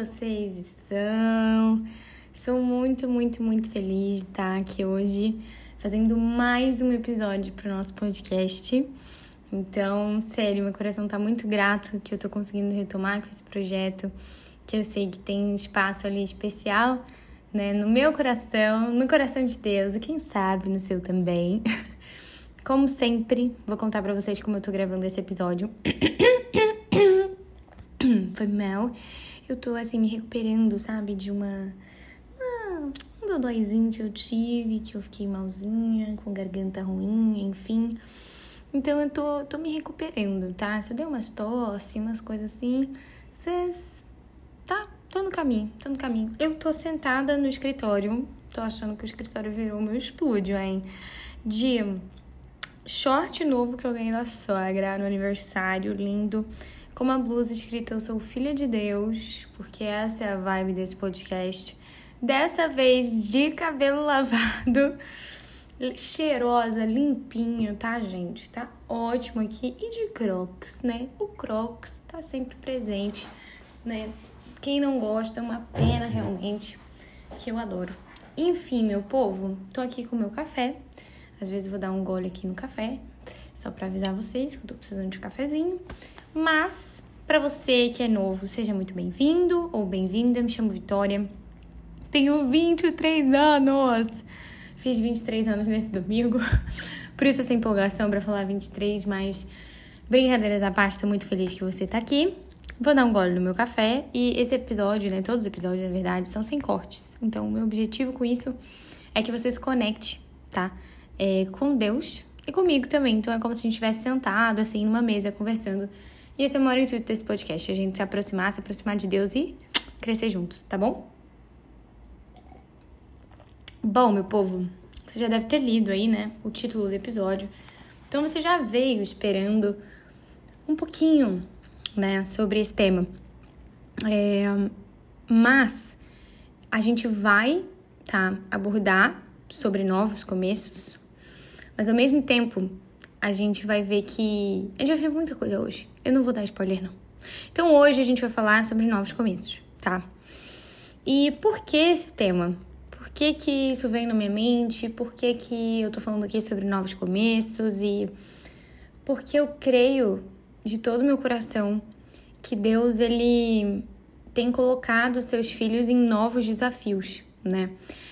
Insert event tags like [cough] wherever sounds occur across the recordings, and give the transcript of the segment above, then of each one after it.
vocês estão? Estou muito, muito, muito feliz de estar aqui hoje fazendo mais um episódio para o nosso podcast. Então, sério, meu coração está muito grato que eu estou conseguindo retomar com esse projeto, que eu sei que tem um espaço ali especial, né, no meu coração, no coração de Deus, e quem sabe no seu também. [laughs] Como sempre, vou contar para vocês como eu tô gravando esse episódio. [coughs] Foi mal. Eu tô assim me recuperando, sabe, de uma ah, um dodóizinho que eu tive, que eu fiquei malzinha, com garganta ruim, enfim. Então eu tô, tô me recuperando, tá? Se eu der umas tosse, umas coisas assim, vocês. Tá, tô no caminho, tô no caminho. Eu tô sentada no escritório, tô achando que o escritório virou meu estúdio, hein? De short novo que eu ganhei da sogra no aniversário, lindo, com uma blusa escrita Eu sou filha de Deus, porque essa é a vibe desse podcast. Dessa vez de cabelo lavado, cheirosa, limpinho, tá, gente? Tá ótimo aqui. E de crocs, né? O crocs tá sempre presente, né? Quem não gosta, é uma pena realmente, que eu adoro. Enfim, meu povo, tô aqui com o meu café. Às vezes vou dar um gole aqui no café, só para avisar vocês que eu tô precisando de um cafezinho. Mas, para você que é novo, seja muito bem-vindo ou bem-vinda. Me chamo Vitória. Tenho 23 anos. Fiz 23 anos nesse domingo. [laughs] Por isso essa empolgação para falar 23, mas brincadeiras à parte, tô muito feliz que você tá aqui. Vou dar um gole no meu café e esse episódio, né, todos os episódios, na verdade, são sem cortes. Então, o meu objetivo com isso é que você se conecte, tá? é, com Deus e comigo também. Então é como se a gente estivesse sentado, assim, numa mesa, conversando. E esse é o maior intuito desse podcast, a gente se aproximar, se aproximar de Deus e crescer juntos, tá bom? Bom, meu povo, você já deve ter lido aí, né, o título do episódio. Então você já veio esperando um pouquinho, né, sobre esse tema. É, mas a gente vai, tá, abordar sobre novos começos, mas ao mesmo tempo, a gente vai ver que. A gente vai ver muita coisa hoje. Eu não vou dar spoiler, não. Então hoje a gente vai falar sobre novos começos, tá? E por que esse tema? Por que, que isso veio na minha mente? Por que, que eu tô falando aqui sobre novos começos? E porque eu creio de todo o meu coração que Deus ele tem colocado seus filhos em novos desafios, né?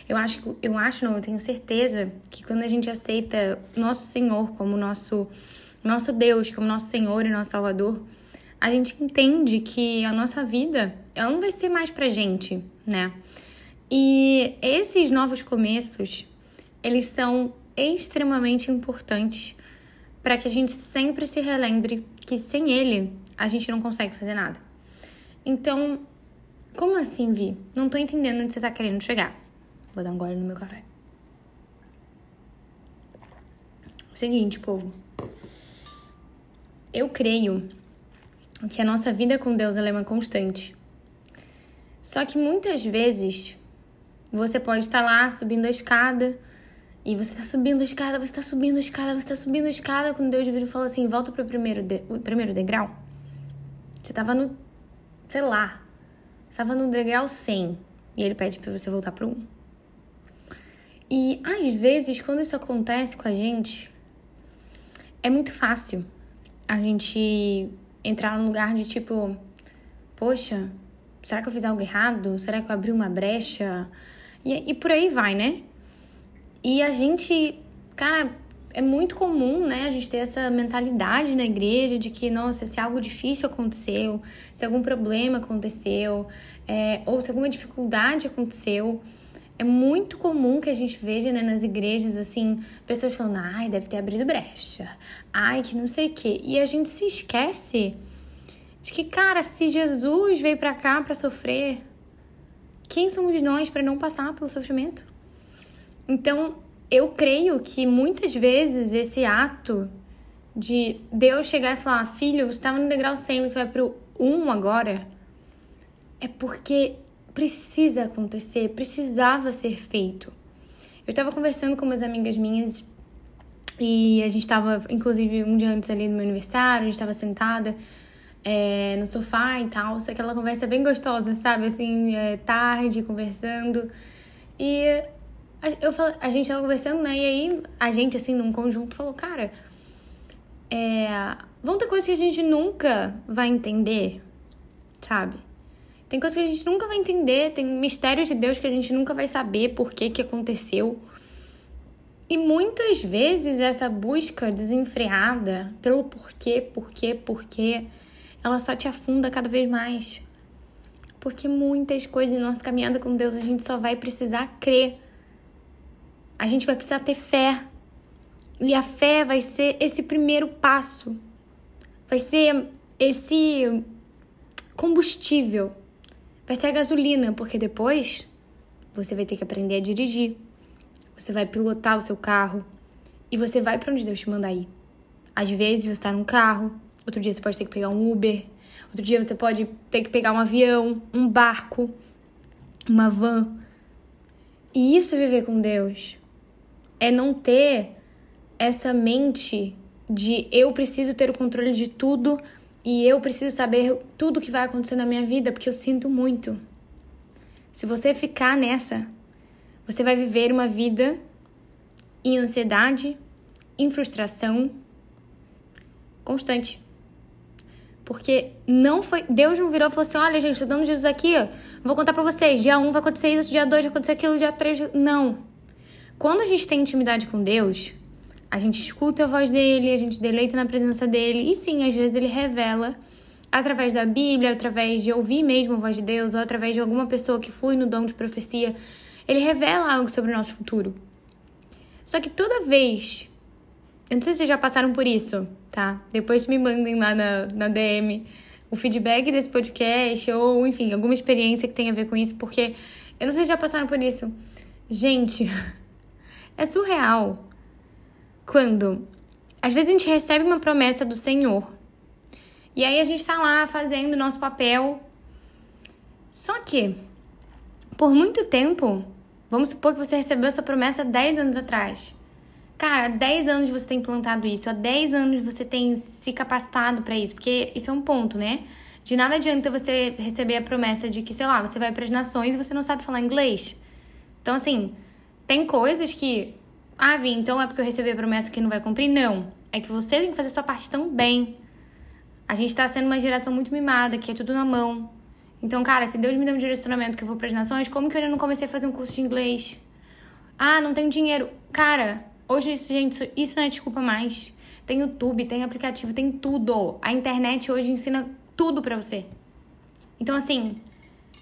Eu acho, eu acho, não, eu tenho certeza que quando a gente aceita nosso Senhor como nosso nosso Deus, como nosso Senhor e nosso Salvador, a gente entende que a nossa vida, ela não vai ser mais pra gente, né? E esses novos começos, eles são extremamente importantes para que a gente sempre se relembre que sem ele a gente não consegue fazer nada. Então, como assim, Vi? Não tô entendendo onde você tá querendo chegar. Vou dar um gole no meu café. Seguinte, povo. Eu creio que a nossa vida com Deus é uma constante. Só que muitas vezes você pode estar lá subindo a escada e você está subindo a escada, você está subindo a escada, você está subindo a escada, quando Deus vira e fala assim, volta para o primeiro, degrau. Você estava no, sei lá, estava no degrau 100 e ele pede para você voltar para o 1. E às vezes, quando isso acontece com a gente, é muito fácil a gente entrar num lugar de tipo, poxa, será que eu fiz algo errado? Será que eu abri uma brecha? E, e por aí vai, né? E a gente, cara, é muito comum, né, a gente ter essa mentalidade na igreja de que, nossa, se algo difícil aconteceu, se algum problema aconteceu, é, ou se alguma dificuldade aconteceu, é muito comum que a gente veja né, nas igrejas, assim, pessoas falando, ai, deve ter abrido brecha, ai, que não sei o quê. E a gente se esquece de que, cara, se Jesus veio para cá para sofrer, quem somos nós para não passar pelo sofrimento? Então, eu creio que muitas vezes esse ato de Deus chegar e falar, filho, você estava no degrau 100, você vai pro 1 agora, é porque precisa acontecer, precisava ser feito. Eu estava conversando com umas amigas minhas e a gente estava, inclusive, um dia antes ali do meu aniversário, a gente estava sentada é, no sofá e tal, aquela conversa bem gostosa, sabe? Assim, é, tarde, conversando. E eu, a gente tava conversando, né? E aí a gente, assim, num conjunto, falou, cara, é, vão ter coisas que a gente nunca vai entender, sabe? Tem coisas que a gente nunca vai entender, tem mistérios de Deus que a gente nunca vai saber por que que aconteceu. E muitas vezes essa busca desenfreada pelo porquê, porquê, porquê, ela só te afunda cada vez mais. Porque muitas coisas em nossa caminhada com Deus a gente só vai precisar crer. A gente vai precisar ter fé. E a fé vai ser esse primeiro passo. Vai ser esse combustível. Vai ser a gasolina, porque depois você vai ter que aprender a dirigir você vai pilotar o seu carro e você vai para onde Deus te mandar ir. Às vezes você está num carro, outro dia você pode ter que pegar um Uber, outro dia você pode ter que pegar um avião, um barco, uma van. E isso é viver com Deus. É não ter essa mente de eu preciso ter o controle de tudo e eu preciso saber tudo que vai acontecer na minha vida porque eu sinto muito. Se você ficar nessa, você vai viver uma vida em ansiedade, em frustração constante. Porque não foi. Deus não virou e falou assim: olha, gente, tô dando Jesus aqui, ó, vou contar pra vocês. Dia 1 um vai acontecer isso, dia 2 vai acontecer aquilo, dia 3. Não. Quando a gente tem intimidade com Deus, a gente escuta a voz dele, a gente deleita na presença dele, e sim, às vezes ele revela através da Bíblia, através de ouvir mesmo a voz de Deus, ou através de alguma pessoa que flui no dom de profecia, ele revela algo sobre o nosso futuro. Só que toda vez. Eu não sei se vocês já passaram por isso, tá? Depois me mandem lá na, na DM o feedback desse podcast ou, enfim, alguma experiência que tenha a ver com isso, porque eu não sei se já passaram por isso. Gente, [laughs] é surreal quando às vezes a gente recebe uma promessa do Senhor e aí a gente tá lá fazendo o nosso papel. Só que, por muito tempo, Vamos supor que você recebeu essa promessa 10 anos atrás. Cara, há 10 anos você tem implantado isso, há 10 anos você tem se capacitado para isso, porque isso é um ponto, né? De nada adianta você receber a promessa de que, sei lá, você vai para as nações e você não sabe falar inglês. Então, assim, tem coisas que. Ah, Vi, então é porque eu recebi a promessa que não vai cumprir? Não. É que você tem que fazer sua parte tão bem. A gente tá sendo uma geração muito mimada, que é tudo na mão. Então, cara, se Deus me deu um direcionamento que eu vou para as nações, como que eu ainda não comecei a fazer um curso de inglês? Ah, não tenho dinheiro. Cara, hoje isso, gente, isso não é desculpa mais. Tem YouTube, tem aplicativo, tem tudo. A internet hoje ensina tudo para você. Então, assim,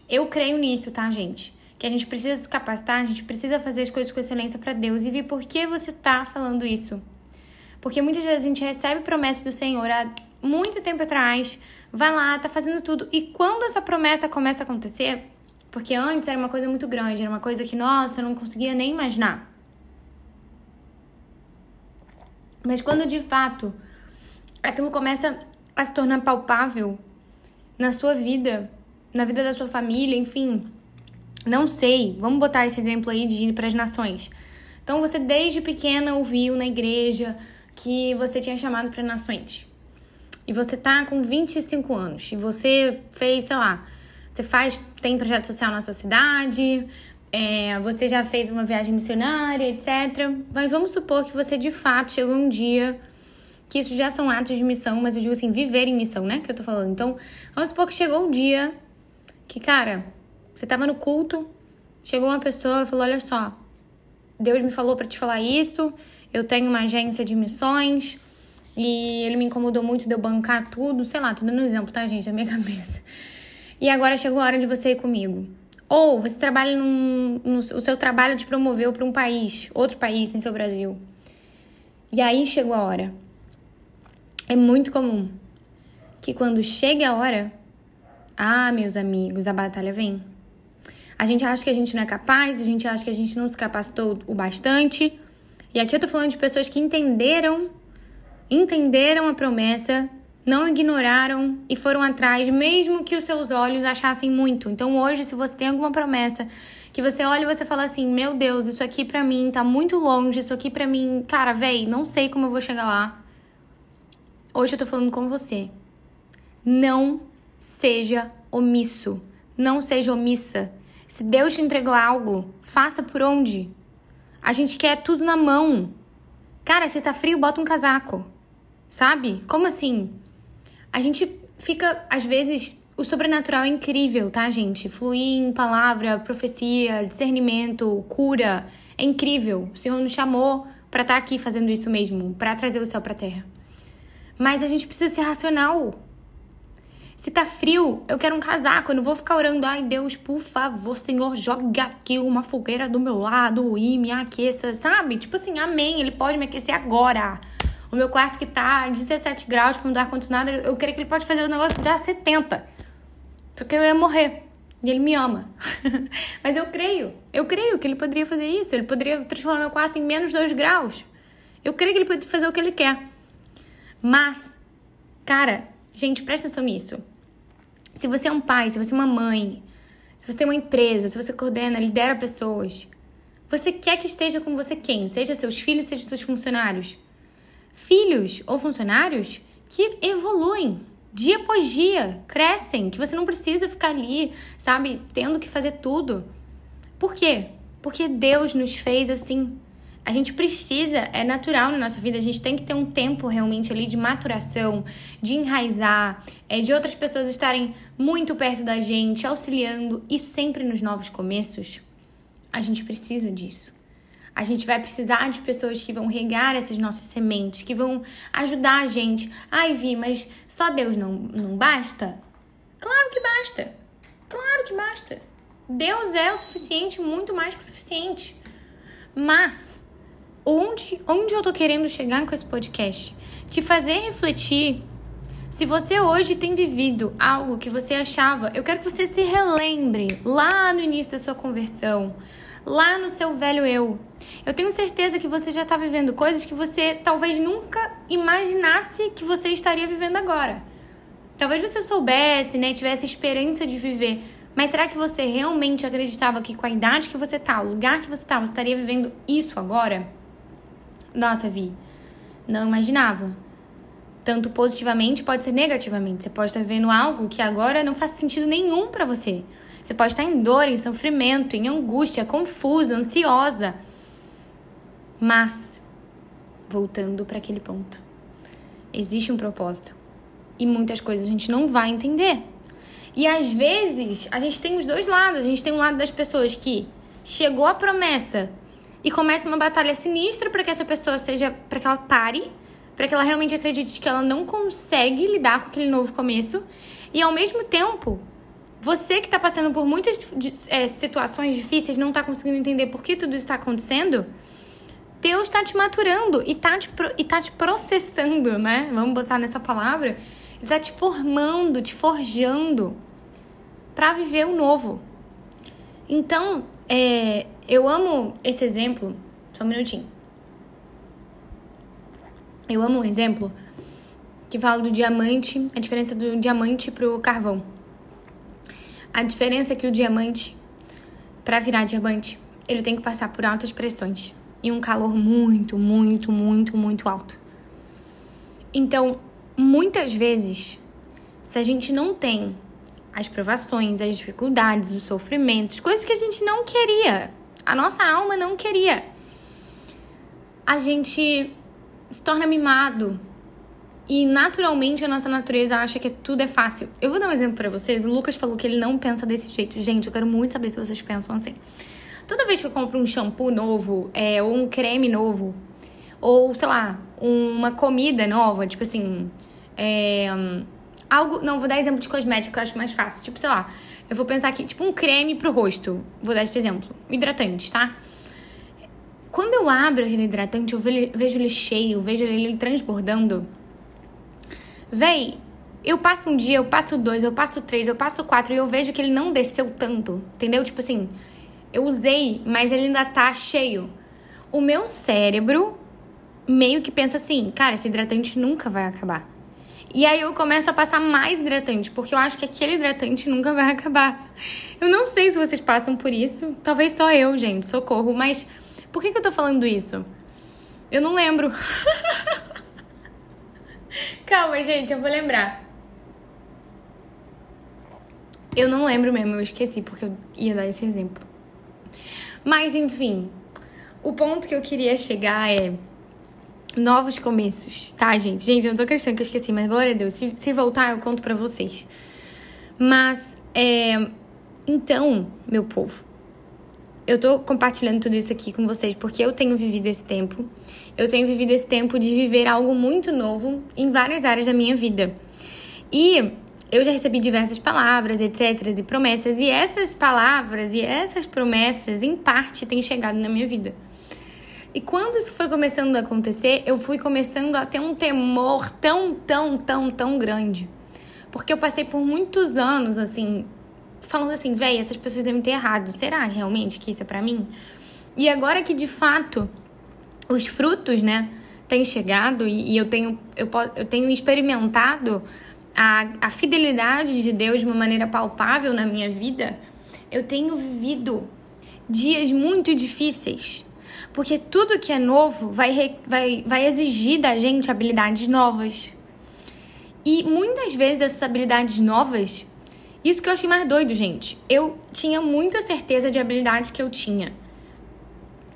eu creio nisso, tá, gente? Que a gente precisa se capacitar, a gente precisa fazer as coisas com excelência para Deus e ver por que você tá falando isso. Porque muitas vezes a gente recebe promessas do Senhor há muito tempo atrás, vai lá, tá fazendo tudo. E quando essa promessa começa a acontecer, porque antes era uma coisa muito grande, era uma coisa que, nossa, eu não conseguia nem imaginar. Mas quando de fato aquilo começa a se tornar palpável na sua vida, na vida da sua família, enfim, não sei, vamos botar esse exemplo aí de ir para as nações. Então você desde pequena ouviu na igreja que você tinha chamado para nações e você tá com 25 anos e você fez, sei lá, você faz, tem projeto social na sua cidade, é, você já fez uma viagem missionária, etc. Mas vamos supor que você de fato chegou um dia que isso já são atos de missão, mas eu digo assim, viver em missão, né? Que eu tô falando. Então, vamos supor que chegou um dia que, cara, você tava no culto, chegou uma pessoa e falou: Olha só, Deus me falou para te falar isso, eu tenho uma agência de missões, e ele me incomodou muito de eu bancar tudo, sei lá, dando um exemplo, tá, gente, da minha [laughs] cabeça. E agora chegou a hora de você ir comigo. Ou você trabalha num. No, o seu trabalho te promoveu para um país, outro país sem ser o Brasil. E aí chegou a hora. É muito comum que quando chega a hora, ah, meus amigos, a batalha vem. A gente acha que a gente não é capaz, a gente acha que a gente não se capacitou o bastante. E aqui eu tô falando de pessoas que entenderam entenderam a promessa, não ignoraram e foram atrás, mesmo que os seus olhos achassem muito. Então, hoje, se você tem alguma promessa que você olha e você fala assim: "Meu Deus, isso aqui para mim tá muito longe, isso aqui para mim, cara, véi, não sei como eu vou chegar lá". Hoje eu tô falando com você. Não seja omisso. Não seja omissa. Se Deus te entregou algo, faça por onde? A gente quer tudo na mão. Cara, se tá frio, bota um casaco. Sabe? Como assim? A gente fica, às vezes, o sobrenatural é incrível, tá, gente? Fluir em palavra, profecia, discernimento, cura. É incrível. O Senhor nos chamou para estar tá aqui fazendo isso mesmo, para trazer o céu para terra. Mas a gente precisa ser racional. Se tá frio, eu quero um casaco. Eu não vou ficar orando, ai Deus, por favor, Senhor, joga aqui uma fogueira do meu lado e me aqueça, sabe? Tipo assim, amém, ele pode me aquecer agora. O meu quarto que tá 17 graus com o ar-condicionado, eu creio que ele pode fazer o negócio virar 70. Só que eu ia morrer. E ele me ama. [laughs] Mas eu creio. Eu creio que ele poderia fazer isso. Ele poderia transformar meu quarto em menos 2 graus. Eu creio que ele pode fazer o que ele quer. Mas, cara, gente, presta atenção nisso. Se você é um pai, se você é uma mãe, se você tem uma empresa, se você coordena, lidera pessoas, você quer que esteja com você quem? Seja seus filhos, seja seus funcionários. Filhos ou funcionários que evoluem dia após dia, crescem, que você não precisa ficar ali, sabe, tendo que fazer tudo. Por quê? Porque Deus nos fez assim. A gente precisa, é natural na nossa vida, a gente tem que ter um tempo realmente ali de maturação, de enraizar, é, de outras pessoas estarem muito perto da gente, auxiliando e sempre nos novos começos. A gente precisa disso. A gente vai precisar de pessoas que vão regar essas nossas sementes, que vão ajudar a gente. Ai, Vi, mas só Deus não, não basta? Claro que basta. Claro que basta. Deus é o suficiente, muito mais que o suficiente. Mas, onde, onde eu tô querendo chegar com esse podcast? Te fazer refletir. Se você hoje tem vivido algo que você achava, eu quero que você se relembre lá no início da sua conversão lá no seu velho eu. Eu tenho certeza que você já está vivendo coisas que você talvez nunca imaginasse que você estaria vivendo agora. Talvez você soubesse, né, tivesse esperança de viver, mas será que você realmente acreditava que com a idade que você tá, o lugar que você tá, você estaria vivendo isso agora? Nossa, Vi, não imaginava. Tanto positivamente pode ser negativamente. Você pode estar vivendo algo que agora não faz sentido nenhum para você. Você pode estar em dor, em sofrimento, em angústia, confusa, ansiosa. Mas, voltando para aquele ponto, existe um propósito. E muitas coisas a gente não vai entender. E às vezes, a gente tem os dois lados. A gente tem um lado das pessoas que chegou a promessa e começa uma batalha sinistra para que essa pessoa seja, para que ela pare, para que ela realmente acredite que ela não consegue lidar com aquele novo começo. E ao mesmo tempo, você que está passando por muitas é, situações difíceis, não está conseguindo entender por que tudo isso está acontecendo, Deus está te maturando e está te, e tá te processando, né? Vamos botar nessa palavra. Está te formando, te forjando para viver o novo. Então, é, eu amo esse exemplo. Só um minutinho. Eu amo um exemplo que fala do diamante, a diferença do diamante pro carvão. A diferença é que o diamante, para virar diamante, ele tem que passar por altas pressões e um calor muito, muito, muito, muito alto. Então, muitas vezes, se a gente não tem as provações, as dificuldades, os sofrimentos, coisas que a gente não queria, a nossa alma não queria, a gente se torna mimado, e naturalmente a nossa natureza acha que tudo é fácil. Eu vou dar um exemplo para vocês. O Lucas falou que ele não pensa desse jeito. Gente, eu quero muito saber se vocês pensam assim. Toda vez que eu compro um shampoo novo, é, ou um creme novo, ou sei lá, uma comida nova, tipo assim, é, algo. Não, vou dar exemplo de cosmético que eu acho mais fácil. Tipo, sei lá, eu vou pensar aqui, tipo um creme pro rosto. Vou dar esse exemplo. Hidratante, tá? Quando eu abro aquele hidratante, eu vejo ele cheio, vejo ele transbordando Véi, eu passo um dia, eu passo dois, eu passo três, eu passo quatro e eu vejo que ele não desceu tanto, entendeu? Tipo assim, eu usei, mas ele ainda tá cheio. O meu cérebro meio que pensa assim, cara, esse hidratante nunca vai acabar. E aí eu começo a passar mais hidratante, porque eu acho que aquele hidratante nunca vai acabar. Eu não sei se vocês passam por isso. Talvez só eu, gente, socorro. Mas por que, que eu tô falando isso? Eu não lembro. [laughs] Calma, gente, eu vou lembrar. Eu não lembro mesmo, eu esqueci porque eu ia dar esse exemplo. Mas enfim, o ponto que eu queria chegar é novos começos, tá, gente? Gente, eu não tô acreditando que eu esqueci, mas glória a Deus, se, se voltar eu conto pra vocês. Mas, é. Então, meu povo, eu tô compartilhando tudo isso aqui com vocês porque eu tenho vivido esse tempo. Eu tenho vivido esse tempo de viver algo muito novo em várias áreas da minha vida. E eu já recebi diversas palavras, etc, e promessas, e essas palavras e essas promessas, em parte, têm chegado na minha vida. E quando isso foi começando a acontecer, eu fui começando a ter um temor tão, tão, tão, tão grande. Porque eu passei por muitos anos, assim, falando assim, véi, essas pessoas devem ter errado. Será realmente que isso é para mim? E agora que de fato os frutos, né, têm chegado e, e eu tenho eu, eu tenho experimentado a, a fidelidade de Deus de uma maneira palpável na minha vida, eu tenho vivido dias muito difíceis. Porque tudo que é novo vai, vai, vai exigir da gente habilidades novas. E muitas vezes essas habilidades novas isso que eu achei mais doido, gente. Eu tinha muita certeza de habilidade que eu tinha.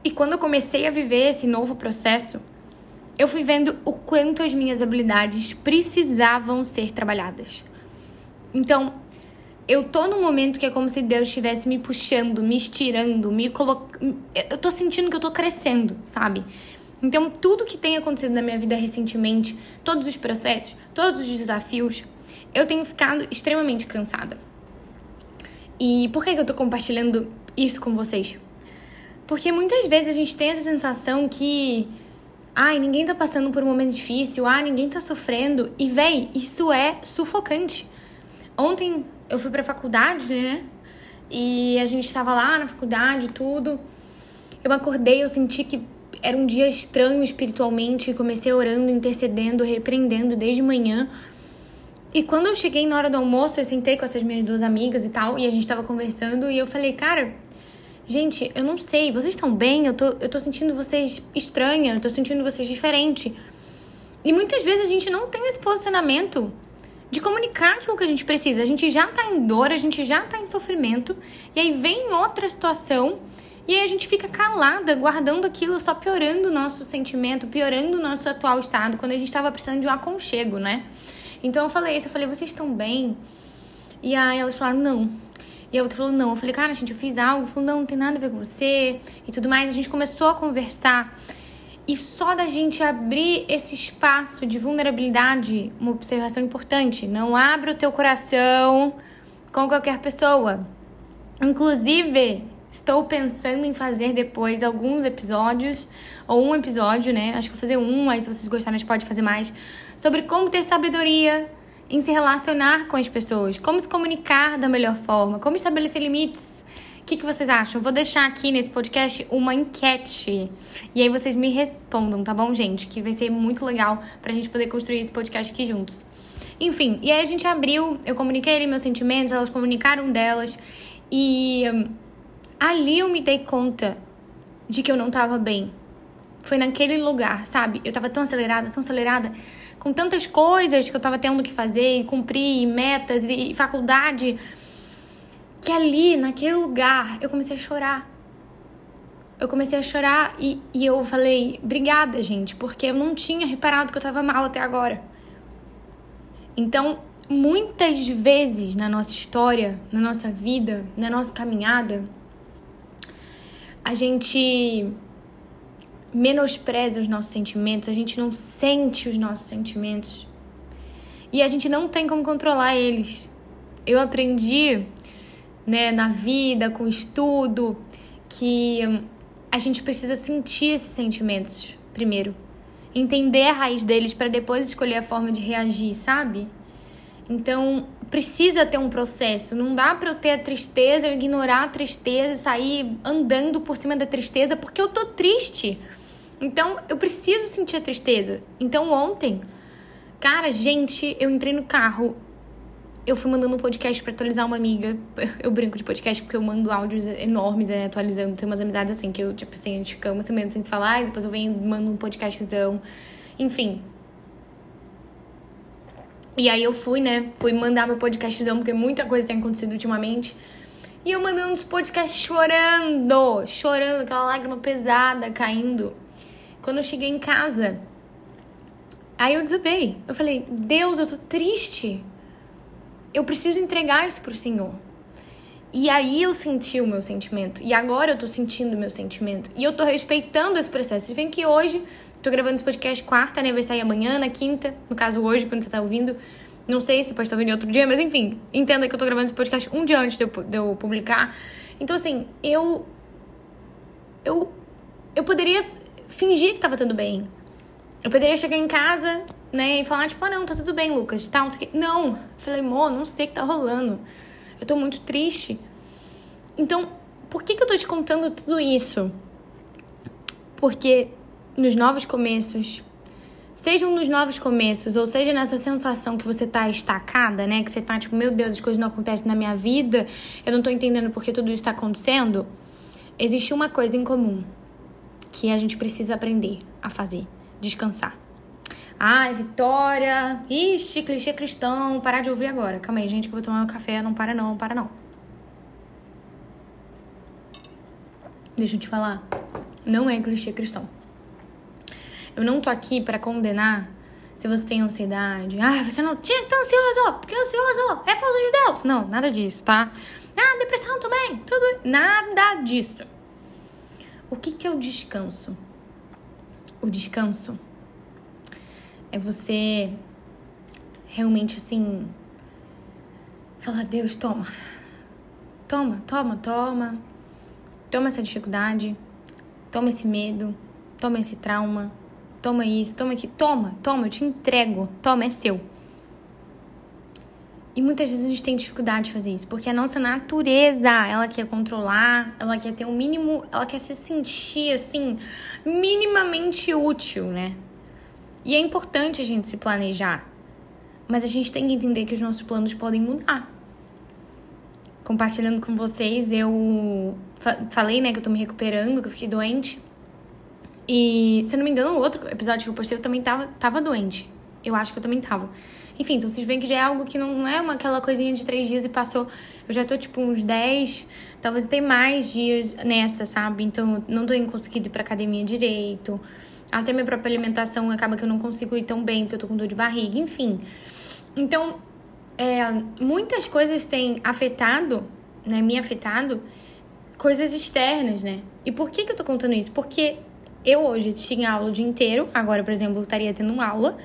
E quando eu comecei a viver esse novo processo, eu fui vendo o quanto as minhas habilidades precisavam ser trabalhadas. Então, eu tô num momento que é como se Deus estivesse me puxando, me estirando, me colocando. Eu tô sentindo que eu tô crescendo, sabe? Então, tudo que tem acontecido na minha vida recentemente, todos os processos, todos os desafios, eu tenho ficado extremamente cansada. E por que, eu tô compartilhando isso com vocês? Porque muitas vezes a gente tem essa sensação que. Ai, ninguém tá passando por um momento difícil, ah, ninguém tá sofrendo. E, véi, isso é sufocante. Ontem eu fui pra faculdade, né? E a gente tava lá na faculdade, tudo. Eu acordei, eu senti que era um dia estranho espiritualmente. Comecei orando, intercedendo, repreendendo desde manhã e quando eu cheguei na hora do almoço, eu sentei com essas minhas duas amigas e tal, e a gente tava conversando, e eu falei, cara, gente, eu não sei, vocês estão bem? Eu tô, eu tô sentindo vocês estranha, eu tô sentindo vocês diferente. E muitas vezes a gente não tem esse posicionamento de comunicar aquilo que a gente precisa. A gente já tá em dor, a gente já tá em sofrimento, e aí vem outra situação, e aí a gente fica calada, guardando aquilo, só piorando o nosso sentimento, piorando o nosso atual estado, quando a gente tava precisando de um aconchego, né? Então eu falei isso, eu falei, vocês estão bem? E aí elas falaram, não. E a outra falou, não. Eu falei, cara, gente, eu fiz algo. Falou, não, não tem nada a ver com você e tudo mais. A gente começou a conversar. E só da gente abrir esse espaço de vulnerabilidade, uma observação importante. Não abra o teu coração com qualquer pessoa. Inclusive, estou pensando em fazer depois alguns episódios, ou um episódio, né? Acho que vou fazer um, mas se vocês gostarem, a gente pode fazer mais sobre como ter sabedoria em se relacionar com as pessoas, como se comunicar da melhor forma, como estabelecer limites. O que, que vocês acham? Vou deixar aqui nesse podcast uma enquete. E aí vocês me respondam, tá bom, gente? Que vai ser muito legal pra gente poder construir esse podcast aqui juntos. Enfim, e aí a gente abriu, eu comuniquei ali meus sentimentos, elas comunicaram delas. E hum, ali eu me dei conta de que eu não tava bem. Foi naquele lugar, sabe? Eu tava tão acelerada, tão acelerada, com tantas coisas que eu tava tendo que fazer e cumprir, metas e faculdade, que ali, naquele lugar, eu comecei a chorar. Eu comecei a chorar e, e eu falei, obrigada, gente, porque eu não tinha reparado que eu tava mal até agora. Então, muitas vezes na nossa história, na nossa vida, na nossa caminhada, a gente menospreza os nossos sentimentos, a gente não sente os nossos sentimentos e a gente não tem como controlar eles. Eu aprendi, né, na vida, com estudo, que a gente precisa sentir esses sentimentos primeiro, entender a raiz deles para depois escolher a forma de reagir, sabe? Então, precisa ter um processo. Não dá para eu ter a tristeza, eu ignorar a tristeza e sair andando por cima da tristeza porque eu tô triste. Então, eu preciso sentir a tristeza. Então, ontem, cara, gente, eu entrei no carro. Eu fui mandando um podcast para atualizar uma amiga. [laughs] Eu brinco de podcast porque eu mando áudios enormes né, atualizando. Tem umas amizades assim que eu, tipo assim, a gente fica uma semana sem se falar e depois eu venho mando um podcastzão. Enfim. E aí eu fui, né? Fui mandar meu podcastzão, porque muita coisa tem acontecido ultimamente. E eu mandando os podcasts chorando, chorando, aquela lágrima pesada caindo. Quando eu cheguei em casa, aí eu desabei. Eu falei, Deus, eu tô triste. Eu preciso entregar isso pro Senhor. E aí eu senti o meu sentimento. E agora eu tô sentindo o meu sentimento. E eu tô respeitando esse processo. Vocês veem que hoje, tô gravando esse podcast quarta, né? Vai sair amanhã, na quinta. No caso, hoje, quando você tá ouvindo. Não sei se pode estar ouvindo outro dia, mas enfim. Entenda que eu tô gravando esse podcast um dia antes de eu, de eu publicar. Então, assim, eu. Eu. Eu poderia fingir que tava tudo bem. Eu poderia chegar em casa, né, e falar, tipo, ah, não, tá tudo bem, Lucas, tá, não sei o que. Não. Falei, amor, não sei o que tá rolando. Eu tô muito triste. Então, por que, que eu tô te contando tudo isso? Porque nos novos começos, sejam nos novos começos, ou seja nessa sensação que você tá estacada, né? Que você tá tipo, meu Deus, as coisas não acontecem na minha vida, eu não tô entendendo por que tudo isso tá acontecendo. Existe uma coisa em comum que a gente precisa aprender a fazer: descansar. Ai, Vitória. Ixi, clichê cristão. Parar de ouvir agora. Calma aí, gente, que eu vou tomar um café. Não para não, para não. Deixa eu te falar. Não é clichê cristão. Eu não tô aqui para condenar se você tem ansiedade. Ah, você não tinha que estar ansioso, porque ansioso é falta de Deus. Não, nada disso, tá? Ah, depressão também. Tudo. Nada disso. O que, que é o descanso? O descanso é você realmente assim falar, Deus, toma. Toma, toma, toma. Toma essa dificuldade. Toma esse medo. Toma esse trauma. Toma isso, toma aqui. Toma, toma, eu te entrego. Toma, é seu. E muitas vezes a gente tem dificuldade de fazer isso, porque a nossa natureza, ela quer controlar, ela quer ter o um mínimo, ela quer se sentir assim, minimamente útil, né? E é importante a gente se planejar, mas a gente tem que entender que os nossos planos podem mudar. Compartilhando com vocês, eu fa falei, né, que eu tô me recuperando, que eu fiquei doente. E, se eu não me engano, o outro episódio que eu postei, eu também tava, tava doente. Eu acho que eu também tava. Enfim, então vocês veem que já é algo que não é uma, aquela coisinha de três dias e passou. Eu já tô, tipo, uns 10, talvez até mais dias nessa, sabe? Então, não tô conseguindo ir pra academia direito. Até minha própria alimentação acaba que eu não consigo ir tão bem, porque eu tô com dor de barriga, enfim. Então, é, muitas coisas têm afetado, né, me afetado, coisas externas, né? E por que que eu tô contando isso? Porque eu hoje tinha aula o dia inteiro, agora, por exemplo, eu estaria tendo aula,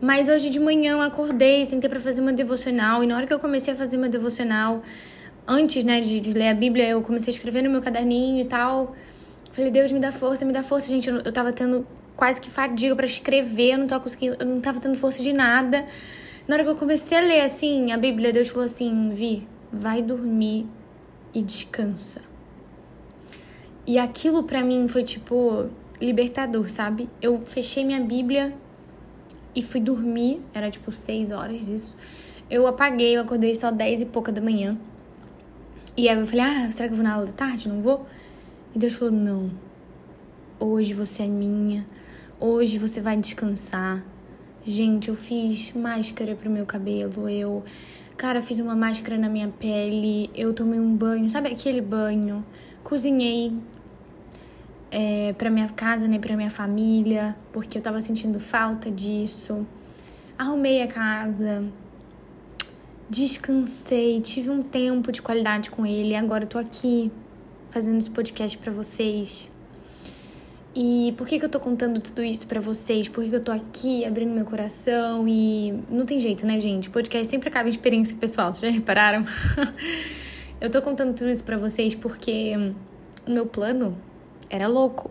mas hoje de manhã eu acordei, sentei para fazer uma devocional, e na hora que eu comecei a fazer uma devocional, antes, né, de, de ler a Bíblia, eu comecei a escrever no meu caderninho e tal, Falei, Deus, me dá força, me dá força, gente. Eu, eu tava tendo quase que fadiga para escrever, eu não tava conseguindo, eu não tava tendo força de nada. Na hora que eu comecei a ler, assim, a Bíblia, Deus falou assim: Vi, vai dormir e descansa. E aquilo para mim foi tipo libertador, sabe? Eu fechei minha Bíblia e fui dormir, era tipo seis horas isso. Eu apaguei, eu acordei só dez e pouca da manhã. E aí eu falei, ah, será que eu vou na aula da tarde? Não vou? E Deus falou: Não, hoje você é minha, hoje você vai descansar. Gente, eu fiz máscara pro meu cabelo, eu, cara, fiz uma máscara na minha pele, eu tomei um banho, sabe aquele banho? Cozinhei é, pra minha casa, né, pra minha família, porque eu tava sentindo falta disso. Arrumei a casa, descansei, tive um tempo de qualidade com ele, agora eu tô aqui fazendo esse podcast para vocês. E por que, que eu tô contando tudo isso para vocês? Por que, que eu tô aqui abrindo meu coração? E não tem jeito, né, gente? Podcast sempre acaba em experiência pessoal, vocês já repararam? [laughs] eu tô contando tudo isso para vocês porque o meu plano era louco.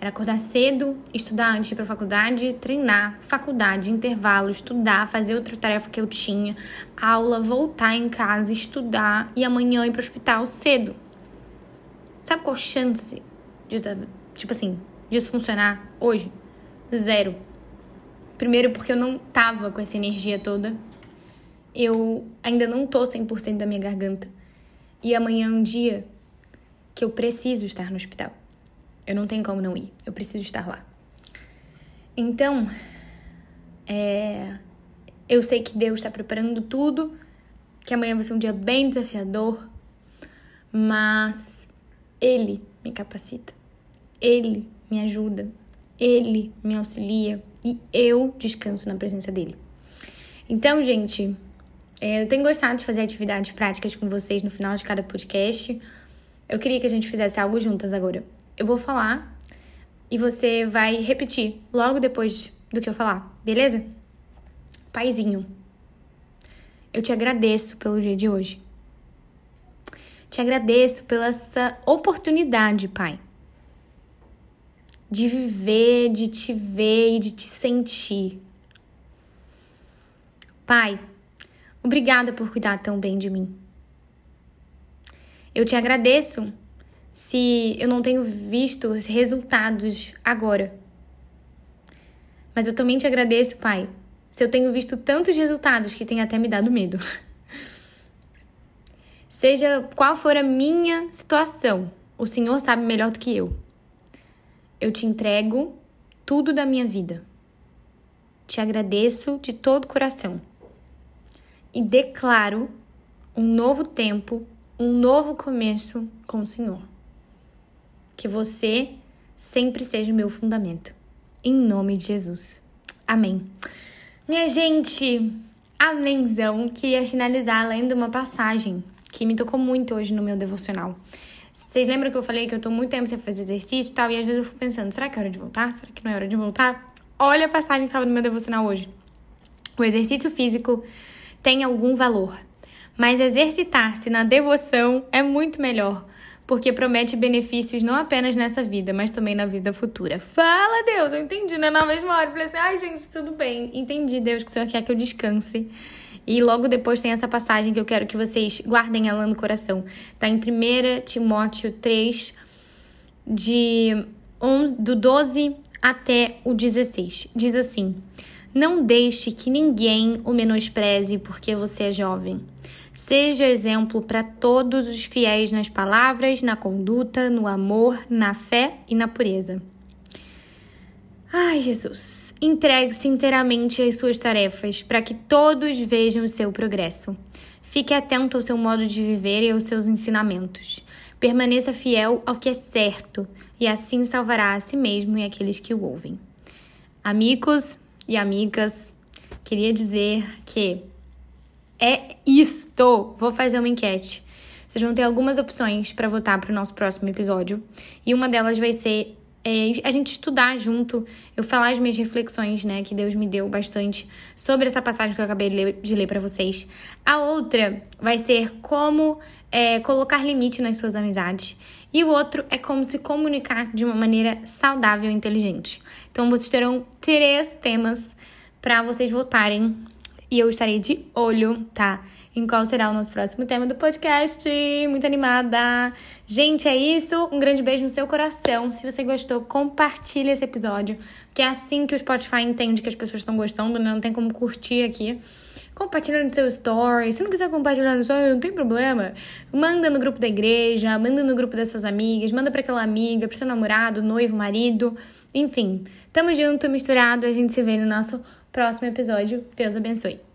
Era acordar cedo, estudar antes de ir pra faculdade, treinar, faculdade, intervalo, estudar, fazer outra tarefa que eu tinha, aula, voltar em casa, estudar e amanhã ir pro hospital cedo. Sabe qual chance de, tipo assim, disso funcionar hoje? Zero. Primeiro porque eu não tava com essa energia toda. Eu ainda não tô 100% da minha garganta. E amanhã é um dia que eu preciso estar no hospital. Eu não tenho como não ir. Eu preciso estar lá. Então, é, Eu sei que Deus está preparando tudo, que amanhã vai ser um dia bem desafiador, mas Ele me capacita, Ele me ajuda, Ele me auxilia e eu descanso na presença dele. Então, gente, é, eu tenho gostado de fazer atividades práticas com vocês no final de cada podcast. Eu queria que a gente fizesse algo juntas agora. Eu vou falar e você vai repetir logo depois do que eu falar, beleza? Paizinho, eu te agradeço pelo dia de hoje. Te agradeço pela essa oportunidade, Pai, de viver, de te ver e de te sentir. Pai, obrigada por cuidar tão bem de mim. Eu te agradeço se eu não tenho visto resultados agora. Mas eu também te agradeço, Pai, se eu tenho visto tantos resultados que tem até me dado medo. [laughs] Seja qual for a minha situação, o Senhor sabe melhor do que eu. Eu te entrego tudo da minha vida. Te agradeço de todo o coração e declaro um novo tempo, um novo começo com o Senhor. Que você sempre seja o meu fundamento. Em nome de Jesus. Amém. Minha gente, amenzão, queria finalizar lendo uma passagem que me tocou muito hoje no meu devocional. Vocês lembram que eu falei que eu tô muito tempo sem fazer exercício e tal, e às vezes eu fico pensando, será que é hora de voltar? Será que não é hora de voltar? Olha a passagem que tava no meu devocional hoje. O exercício físico tem algum valor, mas exercitar-se na devoção é muito melhor, porque promete benefícios não apenas nessa vida, mas também na vida futura. Fala, Deus, eu entendi, né? Na mesma hora, eu falei assim, ai, gente, tudo bem, entendi, Deus, que o Senhor quer que eu descanse. E logo depois tem essa passagem que eu quero que vocês guardem ela no coração. Tá em 1 Timóteo 3, de 11, do 12 até o 16. Diz assim: Não deixe que ninguém o menospreze porque você é jovem Seja exemplo para todos os fiéis nas palavras, na conduta, no amor, na fé e na pureza. Ai, Jesus, entregue-se inteiramente às suas tarefas para que todos vejam o seu progresso. Fique atento ao seu modo de viver e aos seus ensinamentos. Permaneça fiel ao que é certo e assim salvará a si mesmo e aqueles que o ouvem. Amigos e amigas, queria dizer que é isto! Vou fazer uma enquete. Vocês vão ter algumas opções para votar para o nosso próximo episódio. E uma delas vai ser é, a gente estudar junto, eu falar as minhas reflexões, né, que Deus me deu bastante sobre essa passagem que eu acabei de ler, para vocês. A outra vai ser como é, colocar limite nas suas amizades. E o outro é como se comunicar de uma maneira saudável e inteligente. Então, vocês terão três temas para vocês votarem e eu estarei de olho, tá? Em qual será o nosso próximo tema do podcast. Muito animada! Gente, é isso. Um grande beijo no seu coração. Se você gostou, compartilha esse episódio, que é assim que o Spotify entende que as pessoas estão gostando, né? Não tem como curtir aqui. Compartilha no seu story. Se não quiser compartilhar no story, não tem problema. Manda no grupo da igreja, manda no grupo das suas amigas, manda para aquela amiga, pro seu namorado, noivo, marido. Enfim, tamo junto, misturado. A gente se vê no nosso próximo episódio. Deus abençoe.